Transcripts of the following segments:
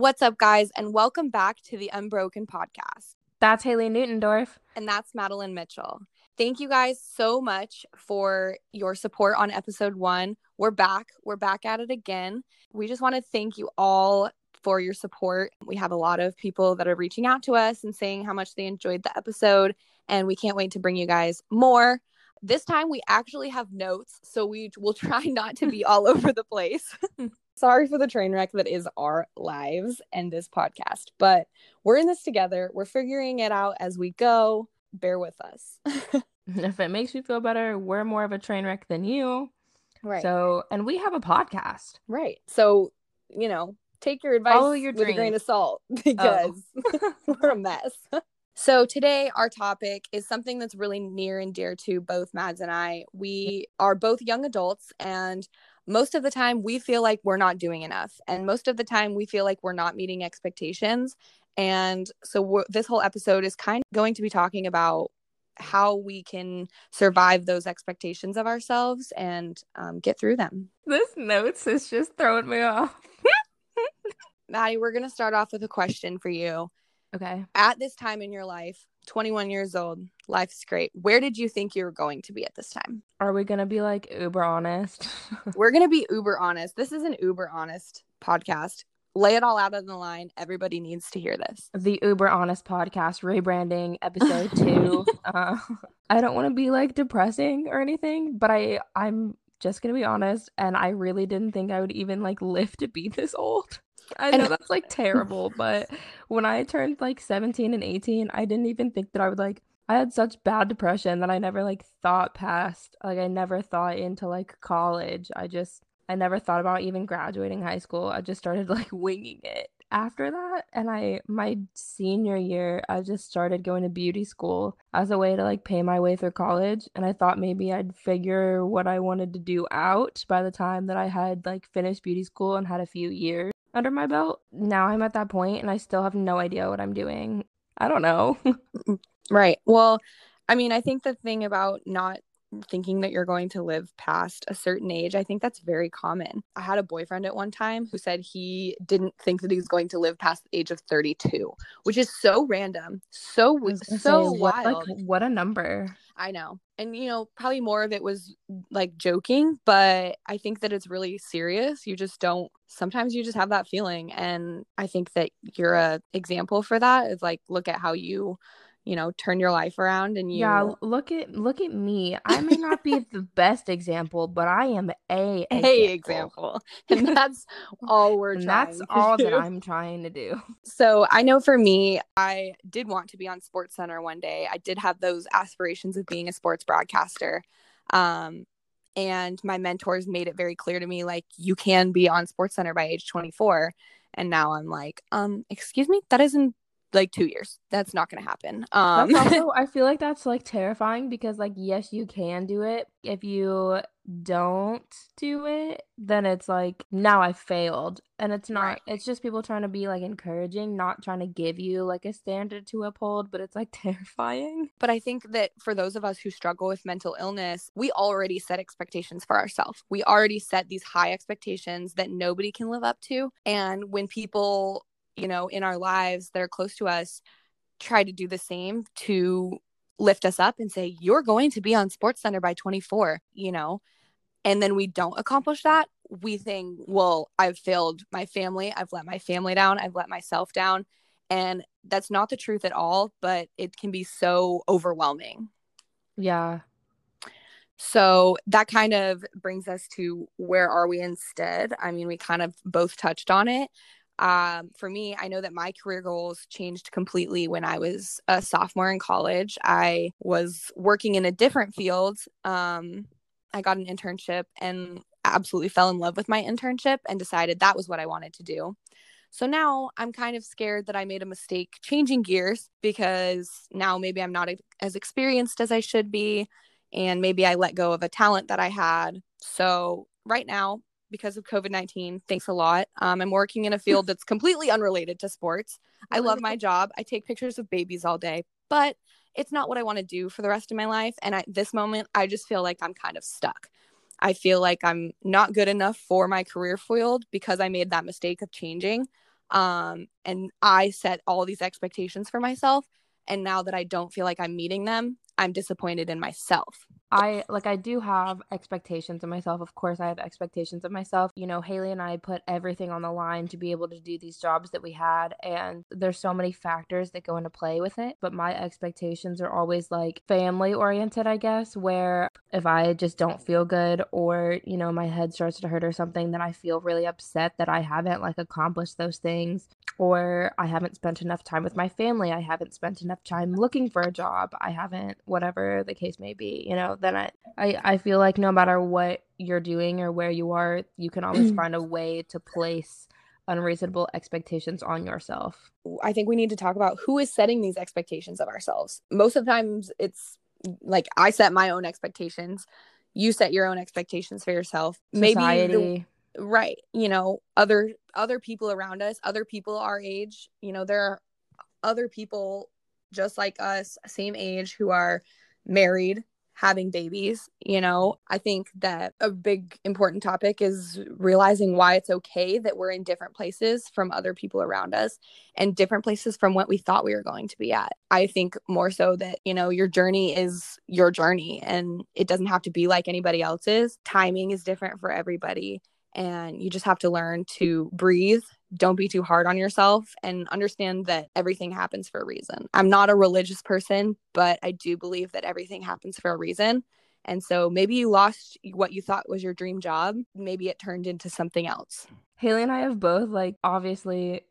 What's up, guys, and welcome back to the Unbroken podcast. That's Haley Newtendorf. And that's Madeline Mitchell. Thank you guys so much for your support on episode one. We're back. We're back at it again. We just want to thank you all for your support. We have a lot of people that are reaching out to us and saying how much they enjoyed the episode, and we can't wait to bring you guys more. This time we actually have notes, so we will try not to be all over the place. Sorry for the train wreck that is our lives and this podcast, but we're in this together. We're figuring it out as we go. Bear with us. if it makes you feel better, we're more of a train wreck than you. Right. So, and we have a podcast. Right. So, you know, take your advice Follow your with a grain of salt oh. because we're a mess. So today our topic is something that's really near and dear to both Mads and I. We are both young adults and most of the time we feel like we're not doing enough and most of the time we feel like we're not meeting expectations. And so this whole episode is kind of going to be talking about how we can survive those expectations of ourselves and um, get through them. This notes is just throwing me off. Maddie, we're going to start off with a question for you. Okay. At this time in your life, 21 years old, life's great. Where did you think you were going to be at this time? Are we going to be like uber honest? We're going to be uber honest. This is an uber honest podcast. Lay it all out on the line. Everybody needs to hear this. the uber honest podcast rebranding episode two. uh, I don't want to be like depressing or anything, but I I'm just gonna be honest, and I really didn't think I would even like live to be this old. I And- know that's like terrible, but when I turned like 17 and 18, I didn't even think that I would like I had such bad depression that I never like thought past like I never thought into like college. I just I never thought about even graduating high school. I just started like winging it after that. And I my senior year, I just started going to beauty school as a way to like pay my way through college. And I thought maybe I'd figure what I wanted to do out by the time that I had like finished beauty school and had a few years under my belt. Now I'm at that point and I still have no idea what I'm doing. I don't know. Right. Well, I mean, I think the thing about not thinking that you're going to live past a certain age, I think that's very common. I had a boyfriend at one time who said he didn't think that he was going to live past the age of 32, which is so random, so I was gonna so say, what, wild. like what a number. I know. And you know, probably more of it was like joking, but I think that it's really serious. You just don't sometimes you just have that feeling and I think that you're a example for that is like look at how you, you know, turn your life around and you Yeah, look at look at me. I may not be the best example, but I am a a example. example. And that's all we're And trying that's to all that. I'm trying to do. So I know for me, I did want to be on Sports Center one day. I did have those aspirations of being a sports broadcaster. Um, and my mentors made it very clear to me, like, you can be on Sports Center by age 24. And now I'm like, um, excuse me, that is in like two years. That's not going to happen. Um, also I feel like that's like terrifying because like yes, you can do it. If you don't do it, then it's like now I failed. And it's not Right. it's just people trying to be like encouraging, not trying to give you like a standard to uphold, but it's like terrifying. But I think that for those of us who struggle with mental illness, we already set expectations for ourselves. We already set these high expectations that nobody can live up to. And when people, you know, in our lives that are close to us try to do the same to lift us up and say, you're going to be on Sports Center by 24, you know, and then we don't accomplish that, we think, well, I've failed my family. I've let my family down. I've let myself down. And that's not the truth at all, but it can be so overwhelming. Yeah. So that kind of brings us to where are we instead? I mean, we kind of both touched on it. Um, for me, I know that my career goals changed completely when I was a sophomore in college. I was working in a different field. Um, I got an internship and absolutely fell in love with my internship and decided that was what I wanted to do. So now I'm kind of scared that I made a mistake changing gears because now maybe I'm not as experienced as I should be and maybe I let go of a talent that I had. So right now, because of COVID 19, thanks a lot. Um, I'm working in a field that's completely unrelated to sports. I love my job. I take pictures of babies all day, but it's not what I want to do for the rest of my life. And at this moment, I just feel like I'm kind of stuck. I feel like I'm not good enough for my career field because I made that mistake of changing. Um, and I set all these expectations for myself. And now that I don't feel like I'm meeting them, I'm disappointed in myself. I like I do have expectations of myself. Of course, I have expectations of myself. You know, Haley and I put everything on the line to be able to do these jobs that we had and there's so many factors that go into play with it, but my expectations are always like family oriented, I guess, where if I just don't feel good or, you know, my head starts to hurt or something, then I feel really upset that I haven't like accomplished those things or I haven't spent enough time with my family. I haven't spent enough time looking for a job. I haven't whatever the case may be, you know, then I, I, I feel like no matter what you're doing or where you are, you can always mm. find a way to place unreasonable expectations on yourself. I think we need to talk about who is setting these expectations of ourselves. Most of the times it's mm, like I set my own expectations. You set your own expectations for yourself. Society. Maybe the, right, you know, other other people around us, other people our age, you know, there are other people just like us, same age who are married, having babies. You know, I think that a big important topic is realizing why it's okay that we're in different places from other people around us and different places from what we thought we were going to be at. I think more so that, you know, your journey is your journey and it doesn't have to be like anybody else's. Timing is different for everybody and you just have to learn to breathe don't be too hard on yourself and understand that everything happens for a reason. I'm not a religious person, but I do believe that everything happens for a reason. And so maybe you lost what you thought was your dream job. Maybe it turned into something else. Haley and I have both, like, obviously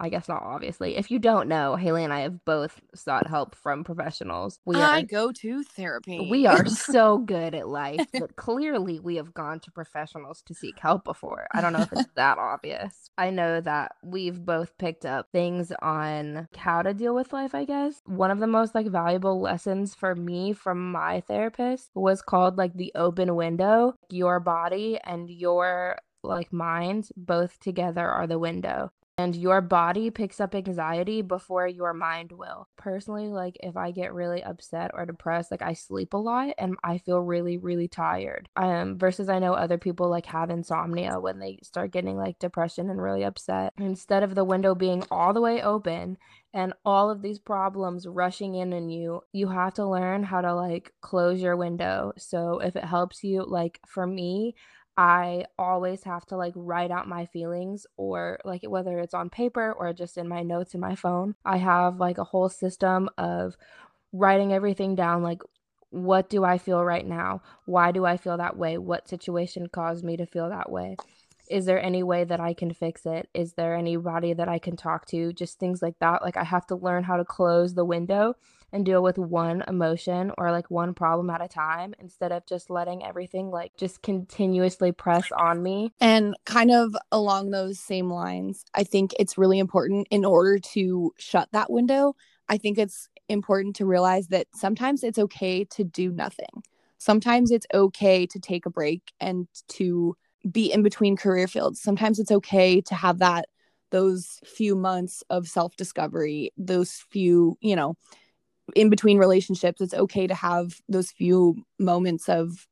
I guess not obviously. If you don't know, Haley and I have both sought help from professionals. We I are, go to therapy. We are so good at life, but clearly we have gone to professionals to seek help before. I don't know if it's that obvious. I know that we've both picked up things on how to deal with life, I guess. One of the most like valuable lessons for me from my therapist was called like the open window. Your body and your like mind both together are the window and your body picks up anxiety before your mind will. Personally, like if I get really upset or depressed, like I sleep a lot and I feel really, really tired. Um, versus I know other people like have insomnia when they start getting like depression and really upset. Instead of the window being all the way open and all of these problems rushing in on you, you have to learn how to like close your window. So if it helps you, like for me, I always have to like write out my feelings or like whether it's on paper or just in my notes in my phone. I have like a whole system of writing everything down like what do I feel right now? Why do I feel that way? What situation caused me to feel that way? Is there any way that I can fix it? Is there anybody that I can talk to? Just things like that. Like I have to learn how to close the window and deal with one emotion or like one problem at a time instead of just letting everything like just continuously press on me. And kind of along those same lines, I think it's really important in order to shut that window. I think it's important to realize that sometimes it's okay to do nothing. Sometimes it's okay to take a break and to be in between career fields. Sometimes it's okay to have that those few months of self-discovery, those few, you know, in between relationships it's okay to have those few moments of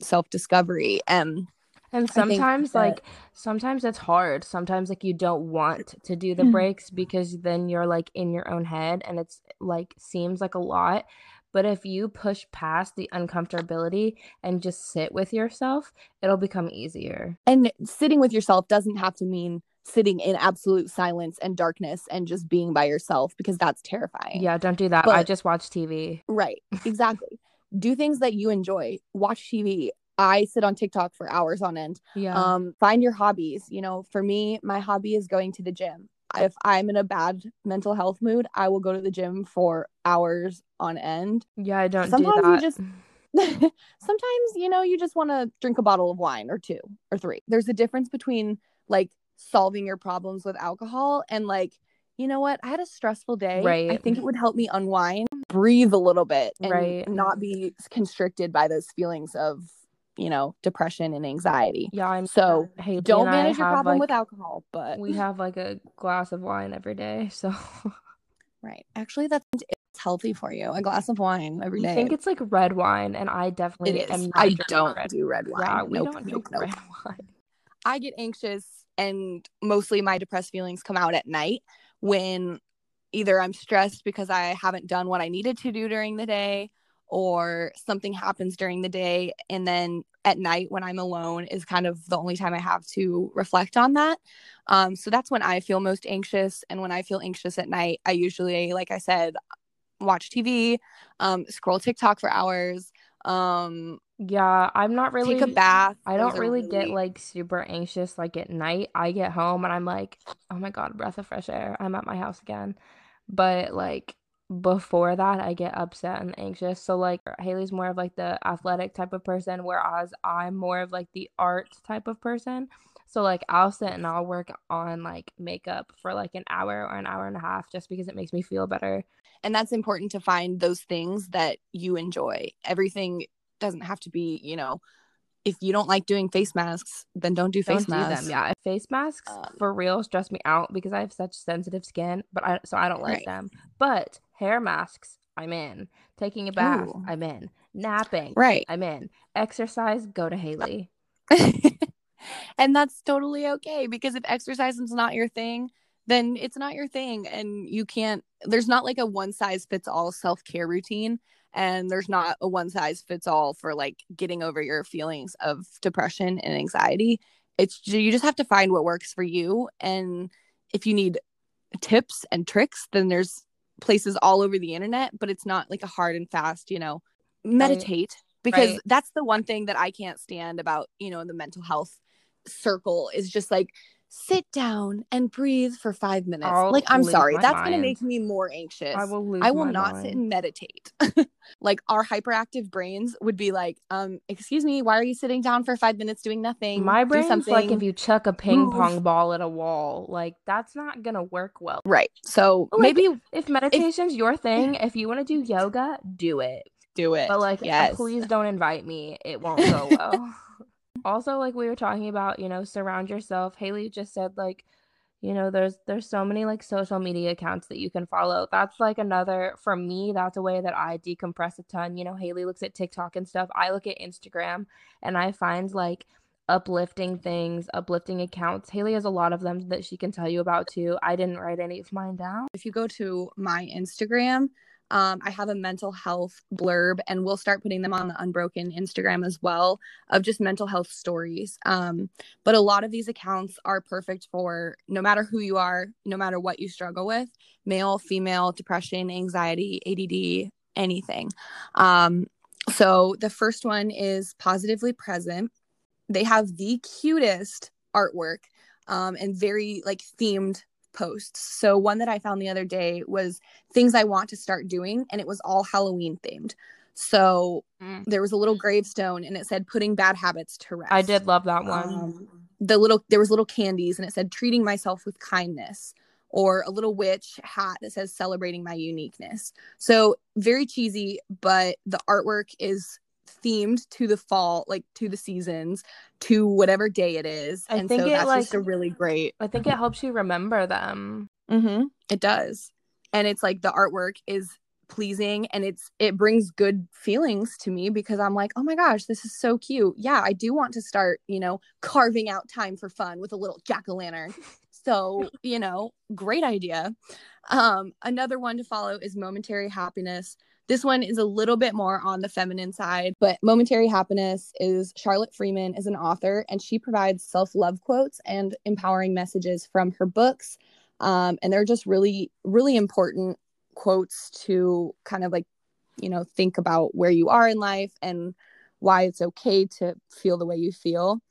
self-discovery. And and sometimes that... like sometimes it's hard. Sometimes like you don't want to do the mm-hmm. breaks because then you're like in your own head and it's like seems like a lot but if you push past the uncomfortability and just sit with yourself it'll become easier and sitting with yourself doesn't have to mean sitting in absolute silence and darkness and just being by yourself because that's terrifying. Yeah, don't do that. But, I just watch TV. Right. Exactly. do things that you enjoy. Watch TV. I sit on TikTok for hours on end. Yeah. Um, find your hobbies. You know, for me, my hobby is going to the gym. If I'm in a bad mental health mood, I will go to the gym for hours on end. Yeah, I don't Sometimes do you just sometimes you know you just want to drink a bottle of wine or two or three. There's a difference between like solving your problems with alcohol and like you know what? I had a stressful day. Right. i think it would help me unwind breathe a little bit and right. not be constricted by those feelings of you know depression and anxiety. Yeah i'm so hey don't manage your problem like, with alcohol but we have like a glass of wine every day so. Right. Actually that's it's healthy for you a glass of wine every day i think it's like red wine and i definitely am i don't red. do red wine. yeah we nope, don't nope, drink nope. red wine. I get anxious and mostly my depressed feelings come out at night when either I'm stressed because I haven't done what I needed to do during the day or something happens during the day and then at night when i'm alone is kind of the only time i have to reflect on that. Um, so that's when i feel most anxious and when i feel anxious at night i usually like i said watch tv um, scroll tiktok for hours um, yeah i'm not really take a bath i don't really, really get like super anxious like at night. I get home and i'm like oh my god breath of fresh air. I'm at my house again. But like before that I get upset and anxious. So like Haley's more of like the athletic type of person whereas I'm more of like the art type of person. So like I'll sit and I'll work on like makeup for like an hour or an hour and a half just because it makes me feel better. And that's important to find those things that you enjoy. Everything doesn't have to be, you know, if you don't like doing face masks, then don't do face don't masks. Do them. Yeah, face masks um, for real stress me out because I have such sensitive skin, but I so I don't like right. them. But hair masks, I'm in. Taking a bath, Ooh. I'm in. Napping, right? I'm in. Exercise, go to Haley. and that's totally okay because if exercise is not your thing, then it's not your thing, and you can't. There's not like a one size fits all self care routine and there's not a one size fits all for like getting over your feelings of depression and anxiety it's you just have to find what works for you and if you need tips and tricks then there's places all over the internet but it's not like a hard and fast you know meditate right. because right. that's the one thing that i can't stand about you know the mental health circle is just like sit down and breathe for five minutes. I'll like, I'm sorry, that's going to make me more anxious. I will lose I will not mind. sit and meditate. like, our hyperactive brains would be like, um, excuse me, why are you sitting down for five minutes doing nothing? My brain's like if you chuck a ping Move. pong ball at a wall, like, that's not going to work well. Right. So like, maybe if meditation's if, your thing, if you want to do yoga, do it. Do it. But like, yes. please don't invite me. It won't go well. also like we were talking about you know surround yourself. Haley just said like you know there's there's so many like social media accounts that you can follow. That's like another for me that's a way that i decompress a ton. You know haley looks at tiktok and stuff. I look at instagram and i find like uplifting things uplifting accounts. Haley has a lot of them that she can tell you about too. I didn't write any of mine down. If you go to my instagram um, I have a mental health blurb, and we'll start putting them on the Unbroken Instagram as well of just mental health stories. Um, but a lot of these accounts are perfect for no matter who you are, no matter what you struggle with male, female, depression, anxiety, ADD, anything. Um, so the first one is Positively Present. They have the cutest artwork um, and very like themed posts. So one that I found the other day was things I want to start doing and it was all Halloween themed. So mm. there was a little gravestone and it said putting bad habits to rest. I did love that one. Um, the little there was little candies and it said treating myself with kindness or a little witch hat that says celebrating my uniqueness. So very cheesy, but the artwork is themed to the fall, like to the seasons, to whatever day it is. I and think so it, that's like, just a really great. I think it helps you remember them. Mm-hmm. It does, and it's like the artwork is pleasing and it's it brings good feelings to me because I'm like, oh my gosh, this is so cute. Yeah, I do want to start, you know, carving out time for fun with a little jack o' lantern. So, you know, great idea. Um, another one to follow is momentary happiness. This one is a little bit more on the feminine side, but Momentary Happiness is Charlotte Freeman is an author and she provides self-love quotes and empowering messages from her books. Um, and they're just really, really important quotes to kind of like, you know, think about where you are in life and why it's okay to feel the way you feel.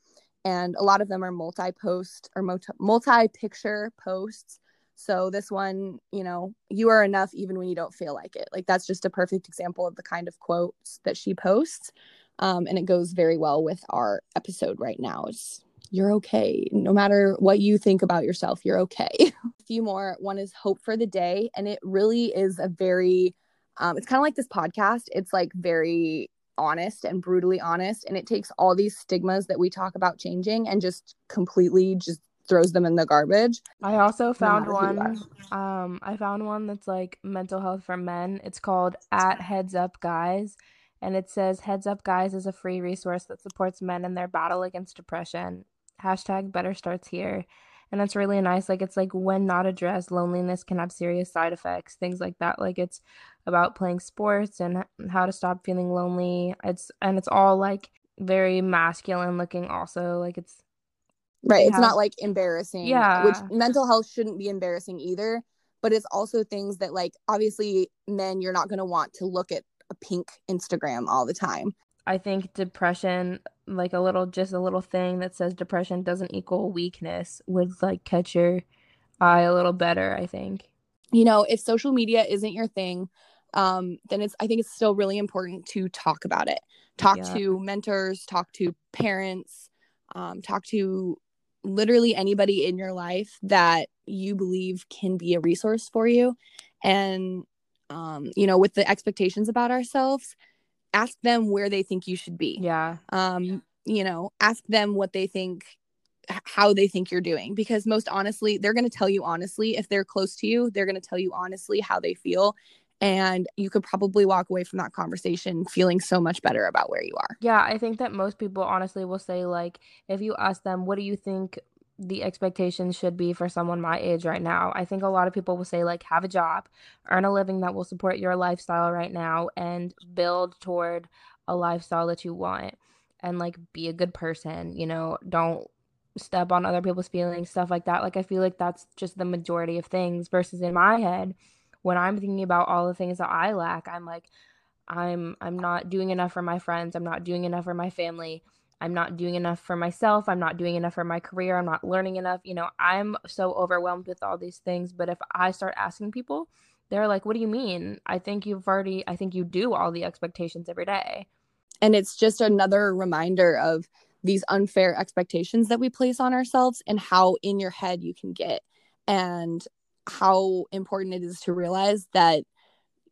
And a lot of them are multi post or multi picture posts so this one, you know, you are enough even when you don't feel like it. Like that's just a perfect example of the kind of quotes that she posts. Um, and it goes very well with our episode right now. It's you're okay. No matter what you think about yourself, you're okay. a few more. One is hope for the day. And it really is a very, um, it's kind of like this podcast. It's like very honest and brutally honest. And it takes all these stigmas that we talk about changing and just completely just throws them in the garbage. I also found no one. Um, I found one that's like mental health for men. It's called at Heads Up Guys, and it says Heads Up Guys is a free resource that supports men in their battle against depression. hashtag better starts here. And that's really nice. Like, it's like when not addressed, loneliness can have serious side effects, things like that. Like, it's about playing sports and how to stop feeling lonely. It's, and it's all like very masculine looking, also. Like, it's, right. It's not like embarrassing. Yeah. Which mental health shouldn't be embarrassing either. But it's also things that, like, obviously, men, you're not going to want to look at a pink Instagram all the time. I think depression, like a little, just a little thing that says depression doesn't equal weakness, would like catch your eye a little better. I think. You know, if social media isn't your thing, um, then it's. I think it's still really important to talk about it. Talk yeah. to mentors. Talk to parents. Um, talk to literally anybody in your life that you believe can be a resource for you, and um, you know, with the expectations about ourselves ask them where they think you should be. Yeah. Um, you know, ask them what they think how they think you're doing. Because most honestly, they're going to tell you honestly. If they're close to you, they're going to tell you honestly how they feel and you could probably walk away from that conversation feeling so much better about where you are. Yeah, I think that most people honestly will say like if you ask them what do you think the expectations should be for someone my age right now. I think a lot of people will say, like, have a job, earn a living that will support your lifestyle right now, and build toward a lifestyle that you want. And, like, be a good person, you know, don't step on other people's feelings, stuff like that. Like, I feel like that's just the majority of things. Versus in my head, when I'm thinking about all the things that I lack, I'm like, I'm I'm not doing enough for my friends. I'm not doing enough for my family. I'm not doing enough for myself. I'm not doing enough for my career. I'm not learning enough. You know, I'm so overwhelmed with all these things. But if I start asking people, they're like, what do you mean? I think you've already, I think you do all the expectations every day. And it's just another reminder of these unfair expectations that we place on ourselves and how in your head you can get and how important it is to realize that,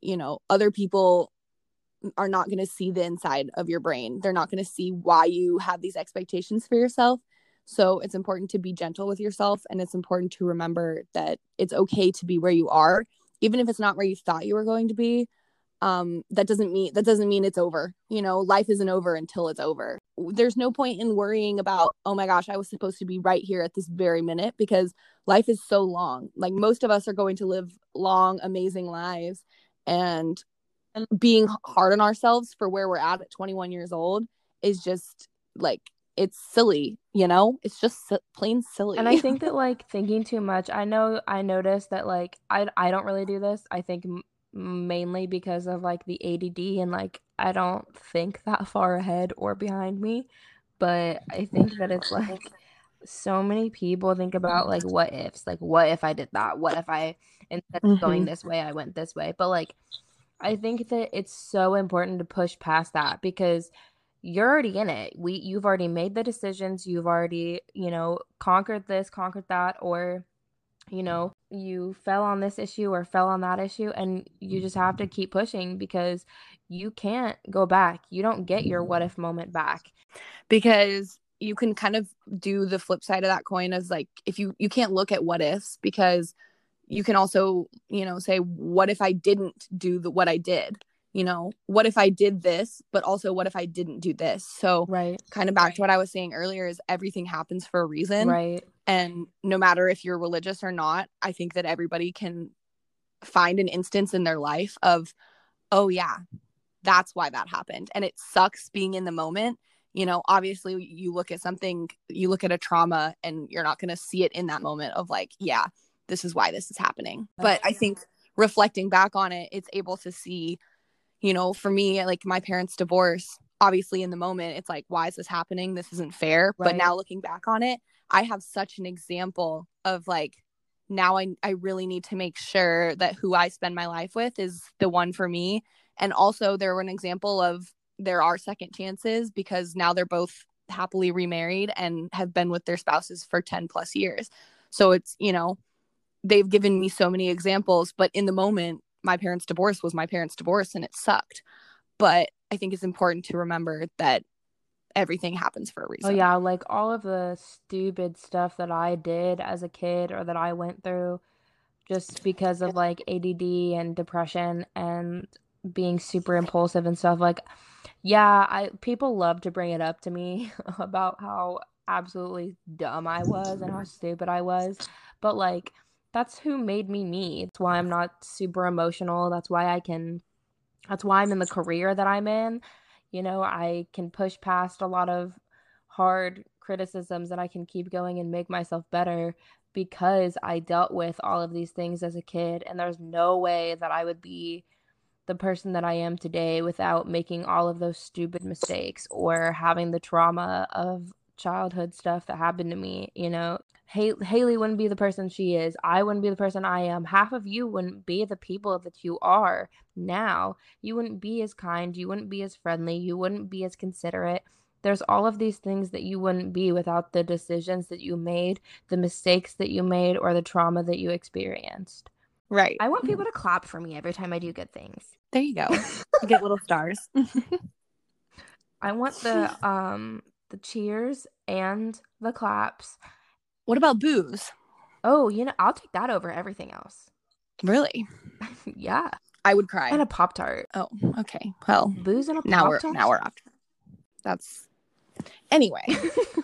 you know, other people are not going to see the inside of your brain. They're not going to see why you have these expectations for yourself. So it's important to be gentle with yourself and it's important to remember that it's okay to be where you are even if it's not where you thought you were going to be. Um that doesn't mean that doesn't mean it's over. You know, life isn't over until it's over. There's no point in worrying about, "Oh my gosh, I was supposed to be right here at this very minute" because life is so long. Like most of us are going to live long, amazing lives and being hard on ourselves for where we're at at 21 years old is just like it's silly you know it's just plain silly and i think that like thinking too much i know i noticed that like i i don't really do this i think m- mainly because of like the add and like i don't think that far ahead or behind me but i think that it's like so many people think about like what ifs like what if i did that what if i instead of mm-hmm. going this way i went this way but like I think that it's so important to push past that because you're already in it. We you've already made the decisions, you've already, you know, conquered this, conquered that or you know, you fell on this issue or fell on that issue and you just have to mm-hmm. keep pushing because you can't go back. You don't get your what if moment back. Because you can kind of do the flip side of that coin as like if you you can't look at what ifs because you can also you know say what if i didn't do the what i did you know what if i did this but also what if i didn't do this? So right. kind of back to what i was saying earlier is everything happens for a reason. Right. And no matter if you're religious or not i think that everybody can find an instance in their life of oh yeah that's why that happened. And it sucks being in the moment. You know obviously you look at something you look at a trauma and you're not going to see it in that moment of like yeah this is why this is happening. But I think reflecting back on it, it's able to see, you know, for me, like my parents' divorce, obviously in the moment, it's like, why is this happening? This isn't fair. Right. But now looking back on it, I have such an example of like, now I, I really need to make sure that who I spend my life with is the one for me. And also, there were an example of there are second chances because now they're both happily remarried and have been with their spouses for 10 plus years. So it's, you know, they've given me so many examples but in the moment my parents divorce was my parents divorce and it sucked but i think it's important to remember that everything happens for a oh, reason oh yeah like all of the stupid stuff that i did as a kid or that i went through just because of like add and depression and being super impulsive and stuff like yeah i people love to bring it up to me about how absolutely dumb I was and how stupid I was. But like that's who made me me. It's why I'm not super emotional. That's why I can that's why I'm in the career that I'm in. You know, I can push past a lot of hard criticisms and I can keep going and make myself better because I dealt with all of these things as a kid and there's no way that I would be the person that I am today without making all of those stupid mistakes or having the trauma of childhood stuff that happened to me, you know. Hay- Haley wouldn't be the person she is. I wouldn't be the person I am. Half of you wouldn't be the people that you are now. You wouldn't be as kind. You wouldn't be as friendly. You wouldn't be as considerate. There's all of these things that you wouldn't be without the decisions that you made, the mistakes that you made, or the trauma that you experienced. Right. I want people to clap for me every time I do good things. There you go. Get little stars. I want the um the cheers and the claps. What about booze? Oh, you know, I'll take that over everything else. Really? yeah. I would cry. And a Pop Tart. Oh, okay. Well, booze and a now Pop we're now we're off. That's anyway.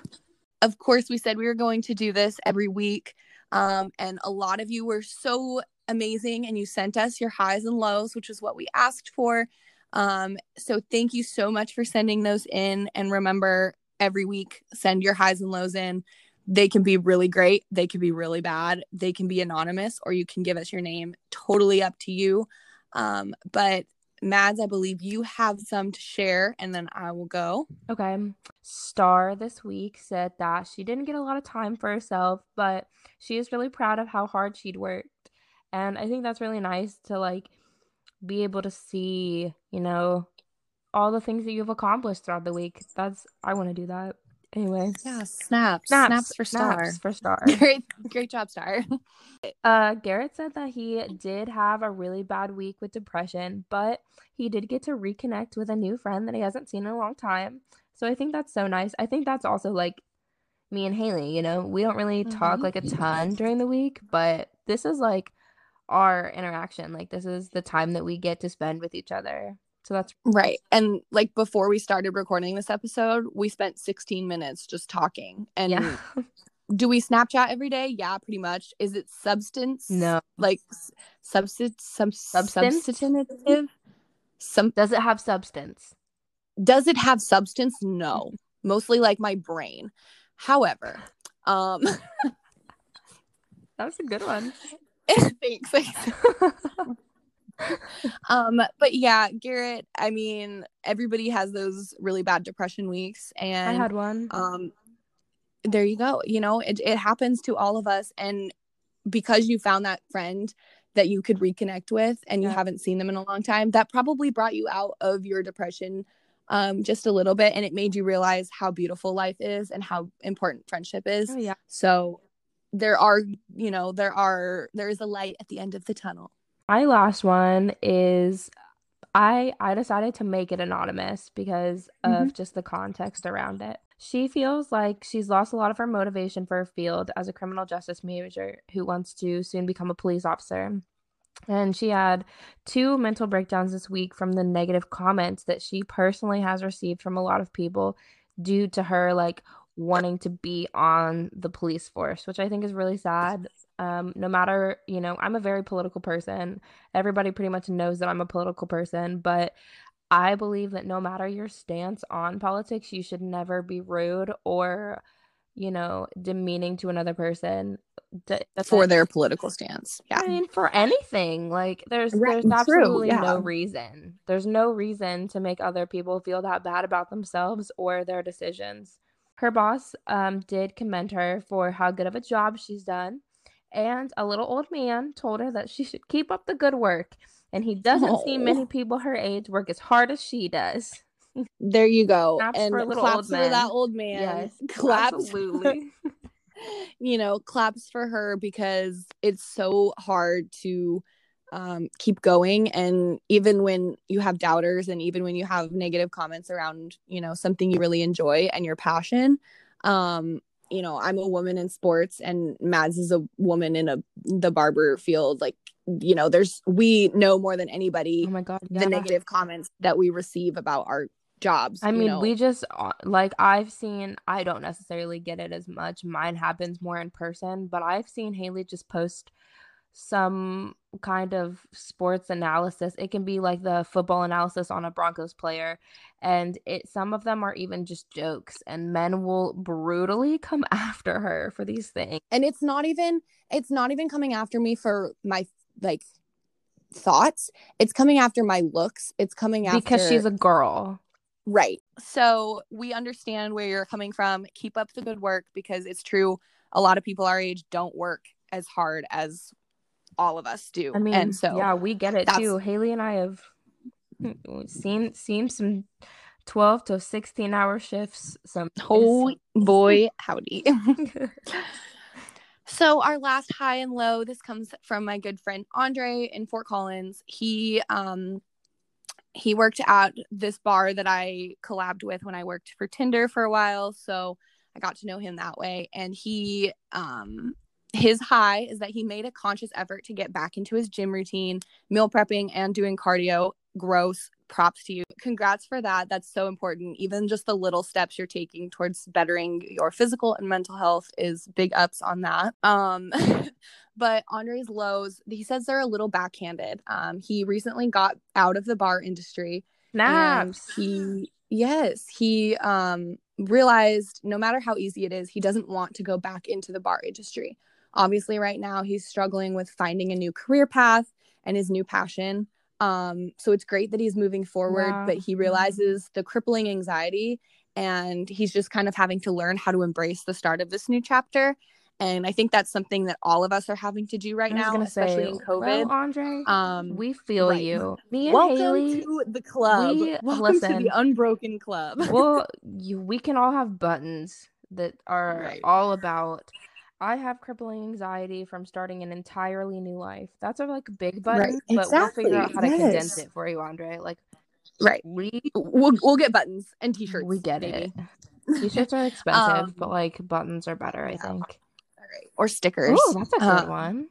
of course, we said we were going to do this every week, um, and a lot of you were so amazing, and you sent us your highs and lows, which is what we asked for. Um, so thank you so much for sending those in, and remember, every week send your highs and lows in. They can be really great, they can be really bad, they can be anonymous, or you can give us your name. Totally up to you. Um, but Mads, I believe you have some to share, and then I will go. Okay. Star this week said that she didn't get a lot of time for herself, but she is really proud of how hard she'd worked. And I think that's really nice to like be able to see, you know, all the things that you've accomplished throughout the week. That's I want to do that. Anyway. Yeah, snaps. Snaps, snaps for star. Snaps for star. great great job, Star. uh Garrett said that he did have a really bad week with depression, but he did get to reconnect with a new friend that he hasn't seen in a long time. So I think that's so nice. I think that's also like me and Haley, you know, we don't really talk mm-hmm. like a ton during the week, but this is like our interaction. Like this is the time that we get to spend with each other. So that's right. And like before we started recording this episode, we spent 16 minutes just talking. And yeah. do we Snapchat every day? Yeah, pretty much. Is it substance? No. Like substance some substance? substantive? Some does it have substance? Does it have substance? No. Mostly like my brain. However, um that was a good one. thanks. um, but yeah, Garrett, I mean, everybody has those really bad depression weeks. And I had one. Um, there you go. You know, it, it happens to all of us. And because you found that friend that you could reconnect with and you yeah. haven't seen them in a long time, that probably brought you out of your depression um, just a little bit. And it made you realize how beautiful life is and how important friendship is. Oh, yeah. So there are, you know, there are, there is a light at the end of the tunnel. My last one is I I decided to make it anonymous because of mm-hmm. just the context around it. She feels like she's lost a lot of her motivation for her field as a criminal justice major who wants to soon become a police officer. And she had two mental breakdowns this week from the negative comments that she personally has received from a lot of people due to her like wanting to be on the police force, which I think is really sad. Um, no matter, you know, I'm a very political person. Everybody pretty much knows that I'm a political person, but I believe that no matter your stance on politics, you should never be rude or, you know, demeaning to another person for their political stance. Yeah. I mean, for anything. Like there's right. there's absolutely yeah. no reason. There's no reason to make other people feel that bad about themselves or their decisions. Her boss um, did commend her for how good of a job she's done, and a little old man told her that she should keep up the good work. And he doesn't oh. see many people her age work as hard as she does. There you go. Claps and for claps for that old man. Yes, claps. Absolutely. you know, claps for her because it's so hard to um, keep going and even when you have doubters and even when you have negative comments around you know something you really enjoy and your passion um, you know i'm a woman in sports and mads is a woman in a the barber field like you know there's we know more than anybody oh my god yeah. the negative comments that we receive about our jobs. I mean, know? we just uh, like I've seen. I don't necessarily get it as much. Mine happens more in person, but I've seen Haley just post some kind of sports analysis. It can be like the football analysis on a Broncos player and it some of them are even just jokes and men will brutally come after her for these things. And it's not even it's not even coming after me for my like thoughts. It's coming after my looks. It's coming after Because she's a girl. Right. So we understand where you're coming from. Keep up the good work because it's true. A lot of people our age don't work as hard as all of us do. I mean, and so yeah, we get it too. Haley and I have seen seen some 12 to 16 hour shifts some oh boy howdy. So our last high and low this comes from my good friend andre in fort collins. He um he worked at this bar that i collabed with when i worked for tinder for a while. So i got to know him that way. And he um his high is that he made a conscious effort to get back into his gym routine, meal prepping, and doing cardio. Gross. Props to you. Congrats for that. That's so important. Even just the little steps you're taking towards bettering your physical and mental health is big ups on that. Um, but Andre's lows, he says they're a little backhanded. Um, he recently got out of the bar industry. Naps. he yes, he um realized no matter how easy it is, he doesn't want to go back into the bar industry. Obviously, right now he's struggling with finding a new career path and his new passion. Um, so it's great that he's moving forward, wow. but he realizes the crippling anxiety and he's just kind of having to learn how to embrace the start of this new chapter. And I think that's something that all of us are having to do right now, especially say, in COVID. Well, Andre, um, we feel right. you. Me and Welcome Haley, to the club. We, Welcome listen, to the unbroken club. well, you, we can all have buttons that are right. all about I have crippling anxiety from starting an entirely new life. That's a like big button, right. but we'll figure out how to condense it for you, Andre. Like, right? We we'll we'll get buttons and t-shirts. We get maybe. it. T-shirts are expensive, um, but like buttons are better, I think. All right, or stickers. Oh, that's a good um, one.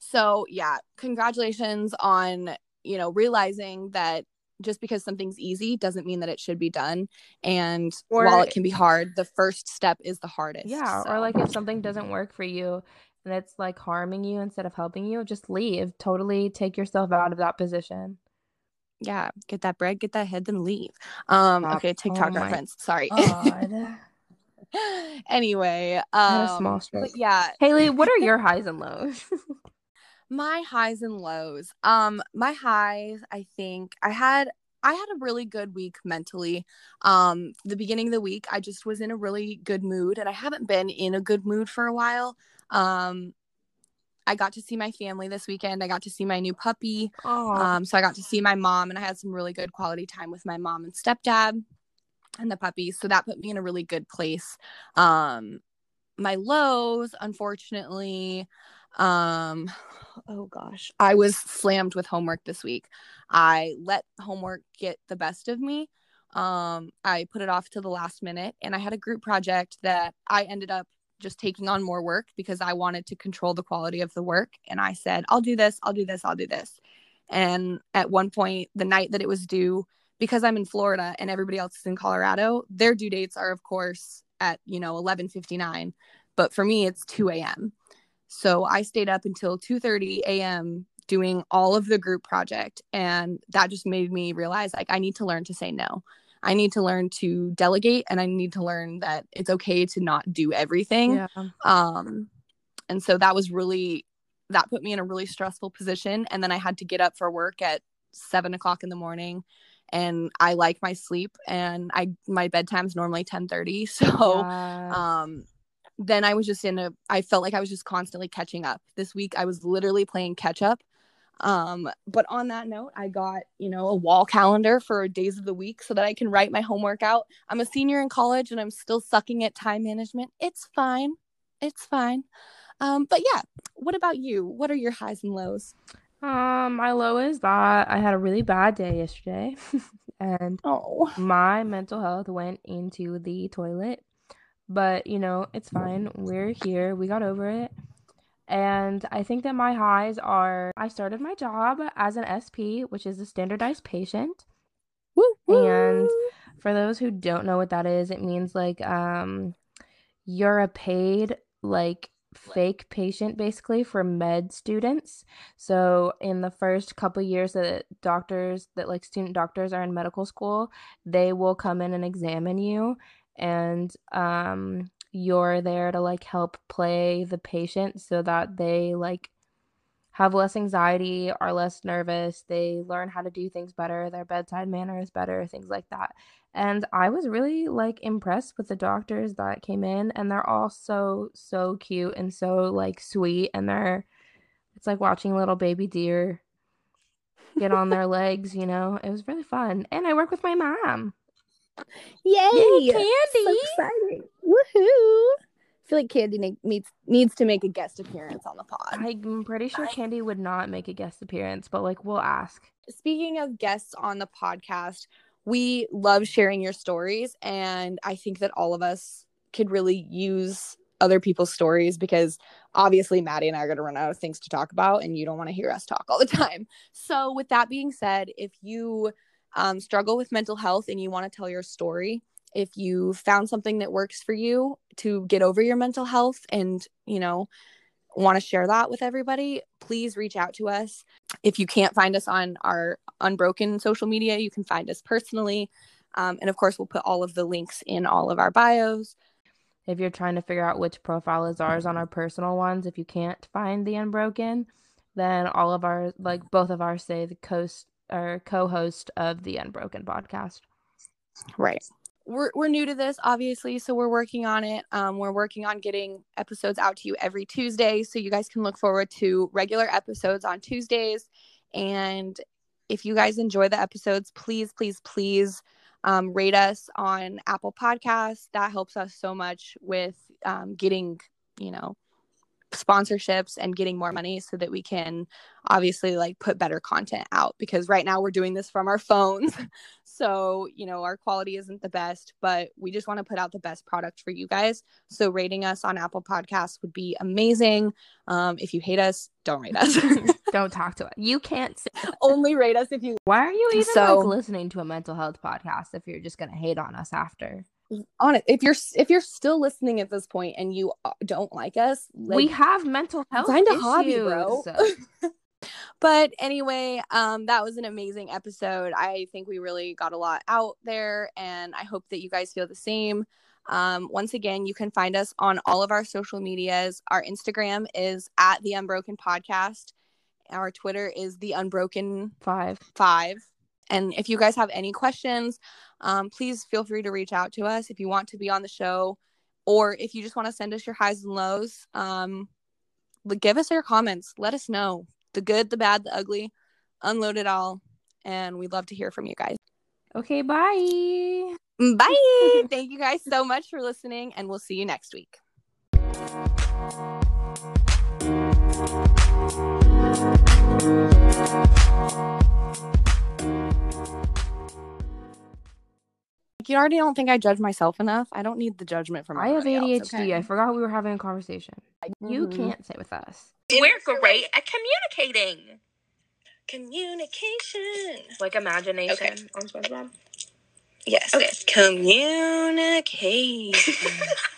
So yeah, congratulations on you know realizing that just because something's easy doesn't mean that it should be done. And or, while it can be hard, the first step is the hardest. Yeah. So. Or like if something doesn't work for you and it's like harming you instead of helping you, just leave. Totally take yourself out of that position. Yeah. Get that bread, get that head, then leave. Um, Stop. okay, TikTok oh reference. Sorry. anyway, um, small stroke. yeah. Haley, what are your highs and lows? my highs and lows um my highs i think i had i had a really good week mentally um the beginning of the week i just was in a really good mood and i haven't been in a good mood for a while um I got to see my family this weekend. I got to see my new puppy. Um, so I got to see my mom, and I had some really good quality time with my mom and stepdad and the puppy. So that put me in a really good place. Um, my lows, unfortunately, um, oh gosh, I was slammed with homework this week. I let homework get the best of me. Um, I put it off to the last minute and I had a group project that I ended up just taking on more work because I wanted to control the quality of the work. And I said, I'll do this, I'll do this, I'll do this. And at one point, the night that it was due, because I'm in Florida and everybody else is in Colorado, their due dates are, of course, at, you know, 11:59. But for me, it's 2 a.m. So I stayed up until 2:30 a.m. doing all of the group project and that just made me realize like I need to learn to say no. I need to learn to delegate and I need to learn that it's okay to not do everything. Yeah. Um and so that was really that put me in a really stressful position and then I had to get up for work at seven o'clock in the morning and I like my sleep and I my bedtime's normally 10 30 so yes. um then I was just in a I felt like I was just constantly catching up. This week I was literally playing catch up. Um, but on that note, I got, you know, a wall calendar for days of the week so that I can write my homework out. I'm a senior in college and I'm still sucking at time management. It's fine. It's fine. Um, but yeah, what about you? What are your highs and lows? Um, my low is that I had a really bad day yesterday and oh my mental health went into the toilet but, you know, it's fine. We're here. We got over it. And I think that my highs are I started my job as an SP, which is a standardized patient. Woo, woo. And for those who don't know what that is, it means like um you're a paid like fake patient basically for med students. So in the first couple years that doctors that like student doctors are in medical school, they will come in and examine you and um you're there to like help play the patient so that they like have less anxiety, are less nervous, they learn how to do things better, their bedside manner is better, things like that. And I was really like impressed with the doctors that came in and they're all so so cute and so like sweet and they're it's like watching little baby deer get on their legs, you know. It was really fun. And I work with my mom. Yay! Yay, So Candy! exciting. Woohoo! I feel like Candy ne- needs needs to make a guest appearance on the pod. I'm pretty sure Candy would not make a guest appearance, but like we'll ask. Speaking of guests on the podcast, we love sharing your stories and I think that all of us could really use other people's stories because obviously Maddie and I are going to run out of things to talk about and you don't want to hear us talk all the time. So with that being said, if you um, struggle with mental health and you want to tell your story, if you found something that works for you to get over your mental health and, you know, want to share that with everybody, please reach out to us. If you can't find us on our Unbroken social media, you can find us personally. Um, and of course, we'll put all of the links in all of our bios. If you're trying to figure out which profile is ours on our personal ones, if you can't find the Unbroken, then all of our like both of ours say the coast or co-host of the Unbroken podcast. Right. We're, we're new to this, obviously, so we're working on it. Um, we're working on getting episodes out to you every Tuesday, so you guys can look forward to regular episodes on Tuesdays. And if you guys enjoy the episodes, please, please, please um, rate us on Apple Podcasts. That helps us so much with um, getting, you know, sponsorships and getting more money so that we can obviously like put better content out because right now we're doing this from our phones so you know our quality isn't the best but we just want to put out the best product for you guys so rating us on apple podcasts would be amazing um, if you hate us don't rate us Don't talk to us. You can't only rate us if you Why are you even So- like listening to a mental health podcast if you're just gonna hate on us after? On it. If you're if you're still listening at this point and you uh, don't like us like, we have mental health find a hobby bro. but anyway um that was an amazing episode. I think we really got a lot out there and i hope that you guys feel the same. Um once again you can find us on all of our social medias. Our instagram is at the unbroken podcast. Our twitter is the unbroken Five. five and if you guys have any questions um, please feel free to reach out to us if you want to be on the show or if you just want to send us your highs and lows um, give us your comments. Let us know. The good the bad the ugly. Unload it all. And we'd love to hear from you guys. Okay, bye. bye. Thank you guys so much for listening and we'll see you next week you already don't think i judge myself enough i don't need the judgment from I have everybody else, ADHD. okay? I forgot we were having a conversation. You Mhm. can't sit with us. We're great at communicating. Communication. Like imagination Okay. on SpongeBob. Yes. Okay. Communication.